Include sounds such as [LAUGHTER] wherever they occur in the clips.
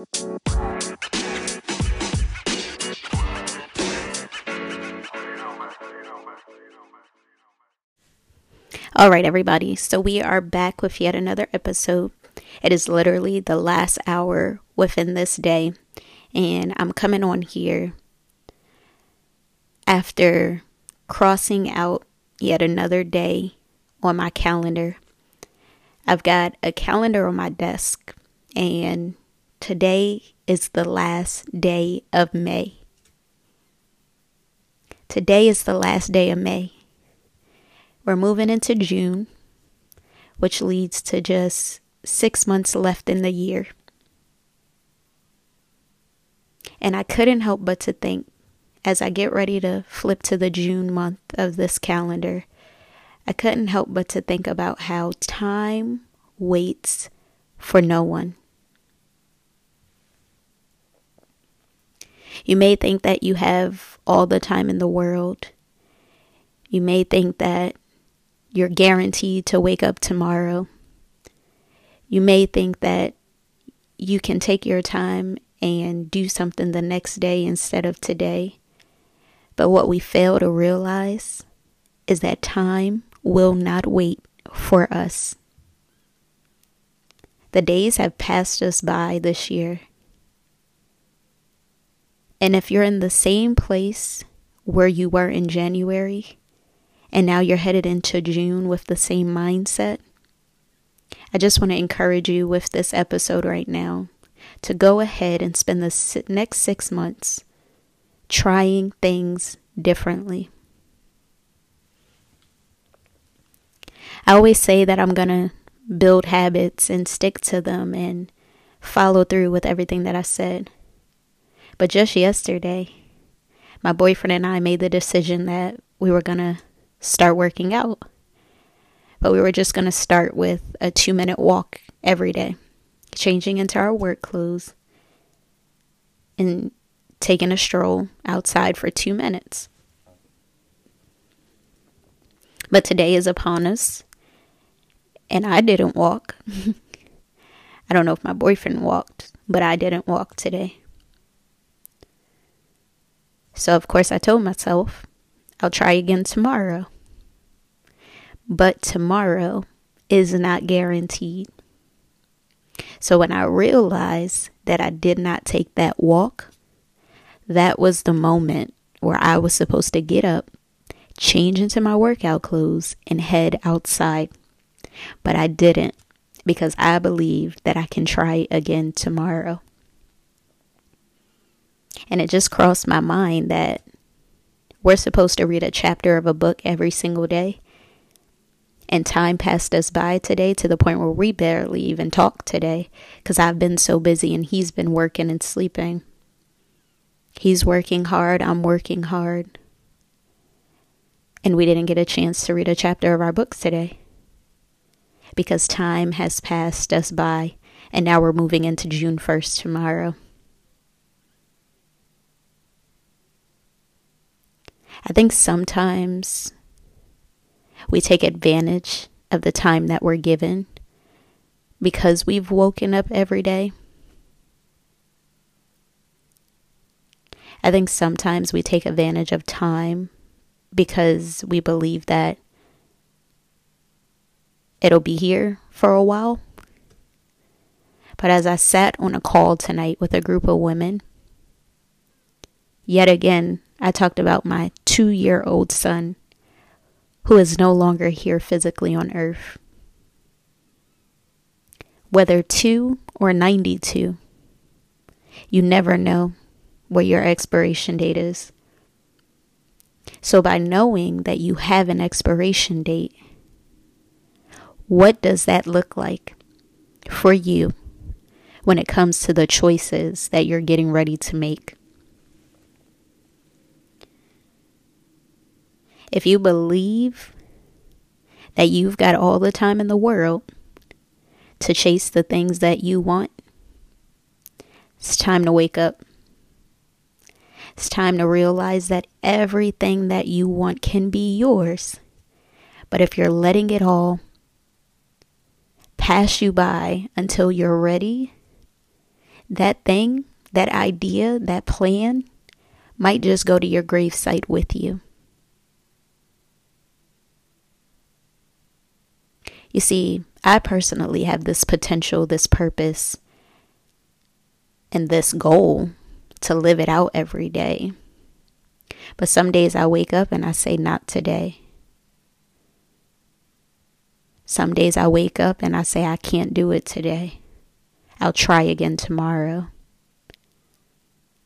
All right, everybody. So we are back with yet another episode. It is literally the last hour within this day, and I'm coming on here after crossing out yet another day on my calendar. I've got a calendar on my desk, and today is the last day of May. Today is the last day of May. We're moving into June, which leads to just six months left in the year. And I couldn't help but to think as I get ready to flip to the June month of this calendar, I couldn't help but to think about how time waits for no one. You may think that you have all the time in the world. You may think that you're guaranteed to wake up tomorrow. You may think that you can take your time and do something the next day instead of today. But what we fail to realize is that time will not wait for us. The days have passed us by this year. And if you're in the same place where you were in January, and now you're headed into June with the same mindset, I just want to encourage you with this episode right now to go ahead and spend the next six months trying things differently. I always say that I'm going to build habits and stick to them and follow through with everything that I said. But just yesterday, my boyfriend and I made the decision that we were going to start working out. But we were just going to start with a two minute walk every day, changing into our work clothes and taking a stroll outside for two minutes. But today is upon us, and I didn't walk. [LAUGHS] I don't know if my boyfriend walked, but I didn't walk today. So, of course, I told myself I'll try again tomorrow. But tomorrow is not guaranteed. So when I realized that I did not take that walk, that was the moment where I was supposed to get up, change into my workout clothes, and head outside. But I didn't because I believe that I can try again tomorrow. And it just crossed my mind that we're supposed to read a chapter of a book every single day. And time passed us by today to the point where we barely even talk today because I've been so busy and he's been working and sleeping. He's working hard, I'm working hard. And we didn't get a chance to read a chapter of our books today because time has passed us by and now we're moving into June 1st tomorrow. I think sometimes we take advantage of the time that we're given because we've woken up every day. I think sometimes we take advantage of time because we believe that it'll be here for a while. But as I sat on a call tonight with a group of women, yet again, I talked about my two year old son who is no longer here physically on earth. Whether two or 92, you never know what your expiration date is. So, by knowing that you have an expiration date, what does that look like for you when it comes to the choices that you're getting ready to make? If you believe that you've got all the time in the world to chase the things that you want, it's time to wake up. It's time to realize that everything that you want can be yours. But if you're letting it all pass you by until you're ready, that thing, that idea, that plan might just go to your gravesite with you. You see, I personally have this potential, this purpose, and this goal to live it out every day. But some days I wake up and I say, Not today. Some days I wake up and I say, I can't do it today. I'll try again tomorrow.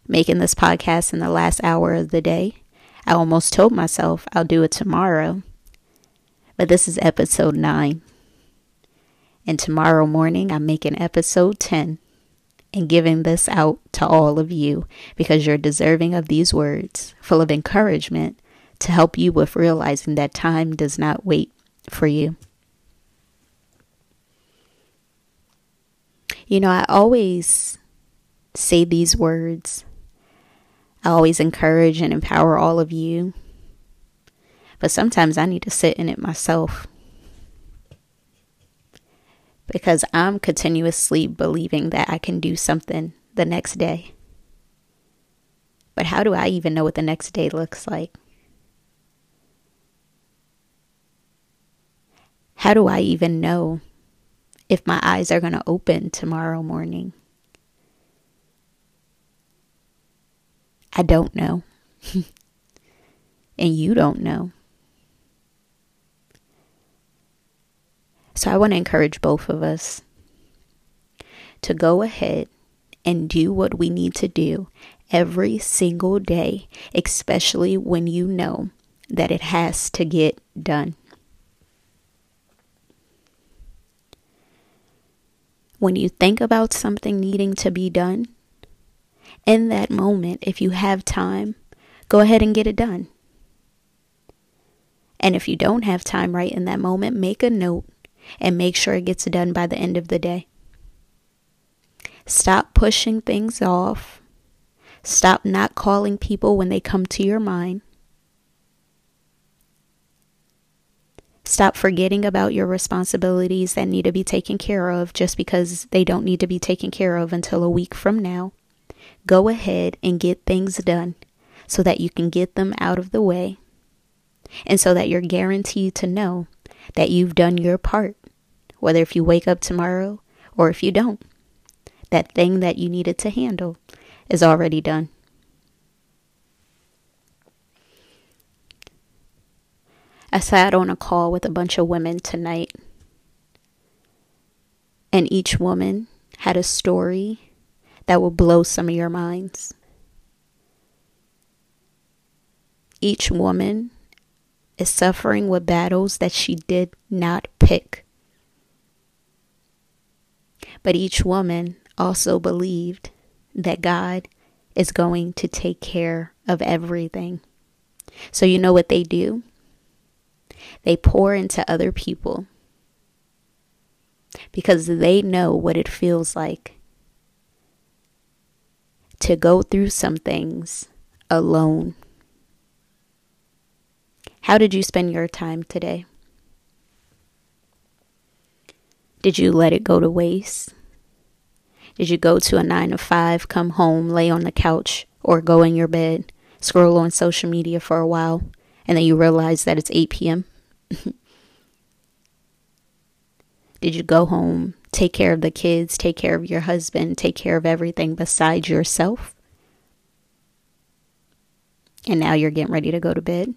Making this podcast in the last hour of the day, I almost told myself I'll do it tomorrow. But this is episode 9. And tomorrow morning, I'm making episode 10 and giving this out to all of you because you're deserving of these words, full of encouragement to help you with realizing that time does not wait for you. You know, I always say these words. I always encourage and empower all of you. But sometimes I need to sit in it myself because I'm continuously believing that I can do something the next day. But how do I even know what the next day looks like? How do I even know if my eyes are going to open tomorrow morning? I don't know. [LAUGHS] and you don't know. So I want to encourage both of us to go ahead and do what we need to do every single day, especially when you know that it has to get done. When you think about something needing to be done, in that moment, if you have time, go ahead and get it done. And if you don't have time right in that moment, make a note and make sure it gets done by the end of the day. Stop pushing things off. Stop not calling people when they come to your mind. Stop forgetting about your responsibilities that need to be taken care of just because they don't need to be taken care of until a week from now. Go ahead and get things done so that you can get them out of the way and so that you're guaranteed to know that you've done your part, whether if you wake up tomorrow or if you don't. That thing that you needed to handle is already done. I sat on a call with a bunch of women tonight, and each woman had a story that will blow some of your minds. Each woman is suffering with battles that she did not pick. But each woman also believed that God is going to take care of everything. So, you know what they do? They pour into other people because they know what it feels like to go through some things alone. How did you spend your time today? Did you let it go to waste? Did you go to a nine to five, come home, lay on the couch, or go in your bed, scroll on social media for a while, and then you realize that it's 8 p.m.? [LAUGHS] Did you go home, take care of the kids, take care of your husband, take care of everything besides yourself? And now you're getting ready to go to bed?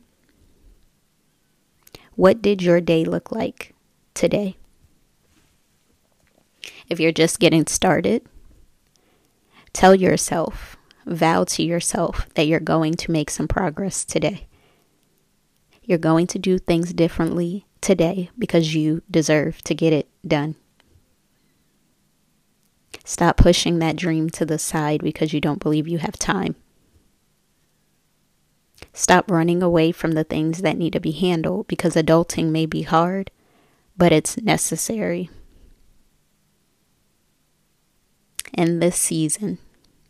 What did your day look like today? If you're just getting started, tell yourself, vow to yourself that you're going to make some progress today. You're going to do things differently today because you deserve to get it done. Stop pushing that dream to the side because you don't believe you have time. Stop running away from the things that need to be handled because adulting may be hard, but it's necessary. In this season,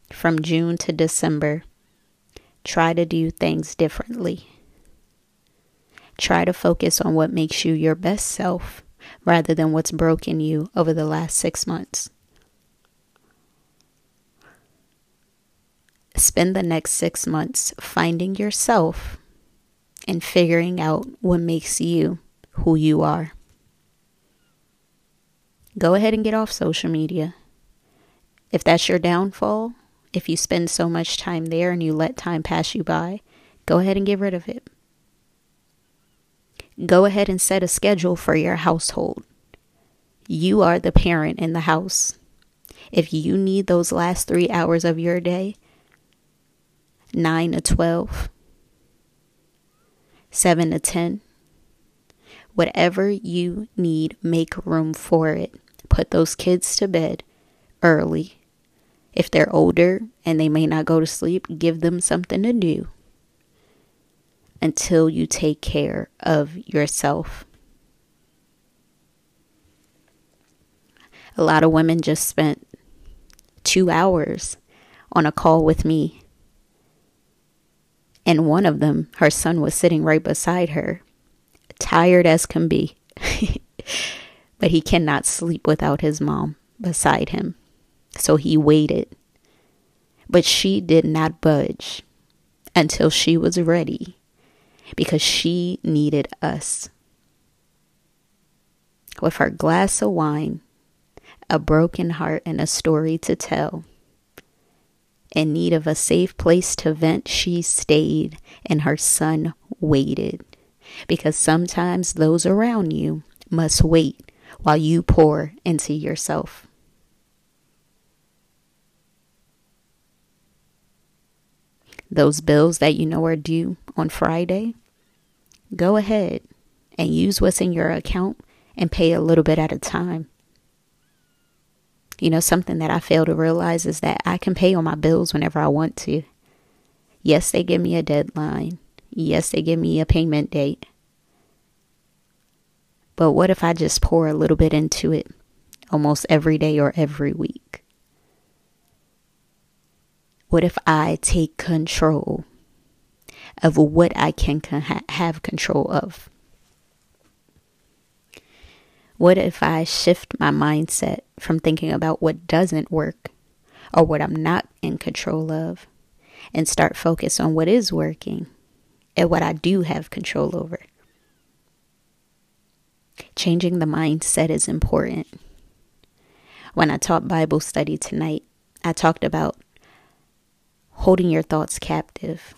from June to December, try to do things differently. Try to focus on what makes you your best self rather than what's broken you over the last six months. Spend the next six months finding yourself and figuring out what makes you who you are. Go ahead and get off social media. If that's your downfall, if you spend so much time there and you let time pass you by, go ahead and get rid of it. Go ahead and set a schedule for your household. You are the parent in the house. If you need those last three hours of your day, 9 to 12, 7 to 10, whatever you need, make room for it. Put those kids to bed early. If they're older and they may not go to sleep, give them something to do until you take care of yourself. A lot of women just spent two hours on a call with me. And one of them, her son was sitting right beside her, tired as can be. [LAUGHS] but he cannot sleep without his mom beside him. So he waited. But she did not budge until she was ready because she needed us. With her glass of wine, a broken heart, and a story to tell. In need of a safe place to vent, she stayed, and her son waited. Because sometimes those around you must wait while you pour into yourself. Those bills that you know are due on Friday, go ahead and use what's in your account and pay a little bit at a time. You know, something that I fail to realize is that I can pay all my bills whenever I want to. Yes, they give me a deadline. Yes, they give me a payment date. But what if I just pour a little bit into it almost every day or every week? What if I take control of what I can con- have control of? What if I shift my mindset from thinking about what doesn't work or what I'm not in control of and start focus on what is working and what I do have control over? Changing the mindset is important. When I taught Bible study tonight, I talked about holding your thoughts captive,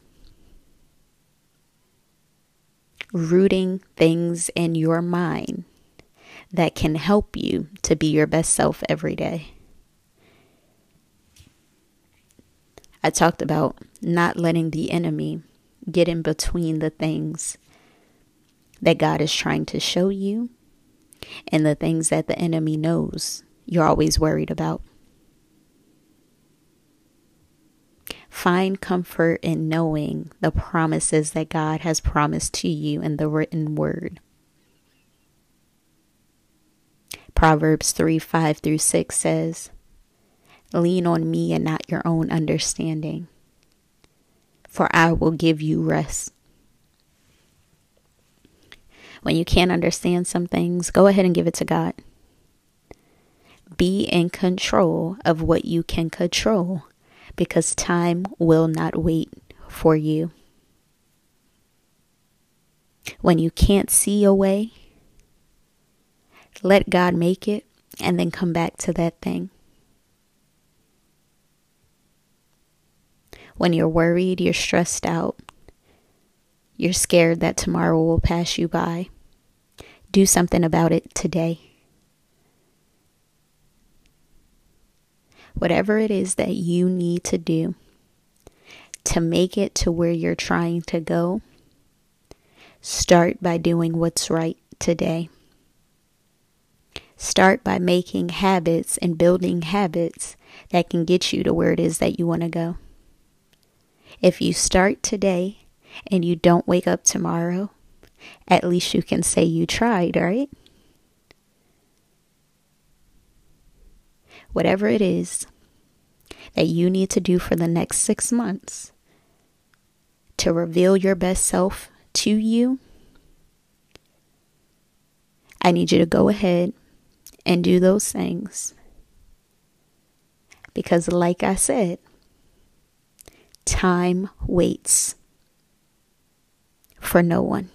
rooting things in your mind that can help you to be your best self every day. I talked about not letting the enemy get in between the things that God is trying to show you and the things that the enemy knows you're always worried about. Find comfort in knowing the promises that God has promised to you in the written word. Proverbs 3 5 through 6 says, Lean on me and not your own understanding, for I will give you rest. When you can't understand some things, go ahead and give it to God. Be in control of what you can control because time will not wait for you. When you can't see a way, let God make it and then come back to that thing. When you're worried, you're stressed out, you're scared that tomorrow will pass you by, do something about it today. Whatever it is that you need to do to make it to where you're trying to go, start by doing what's right today. Start by making habits and building habits that can get you to where it is that you want to go. If you start today and you don't wake up tomorrow, at least you can say you tried, right? Whatever it is that you need to do for the next six months to reveal your best self to you, I need you to go ahead and do those things. Because, like I said, Time waits for no one.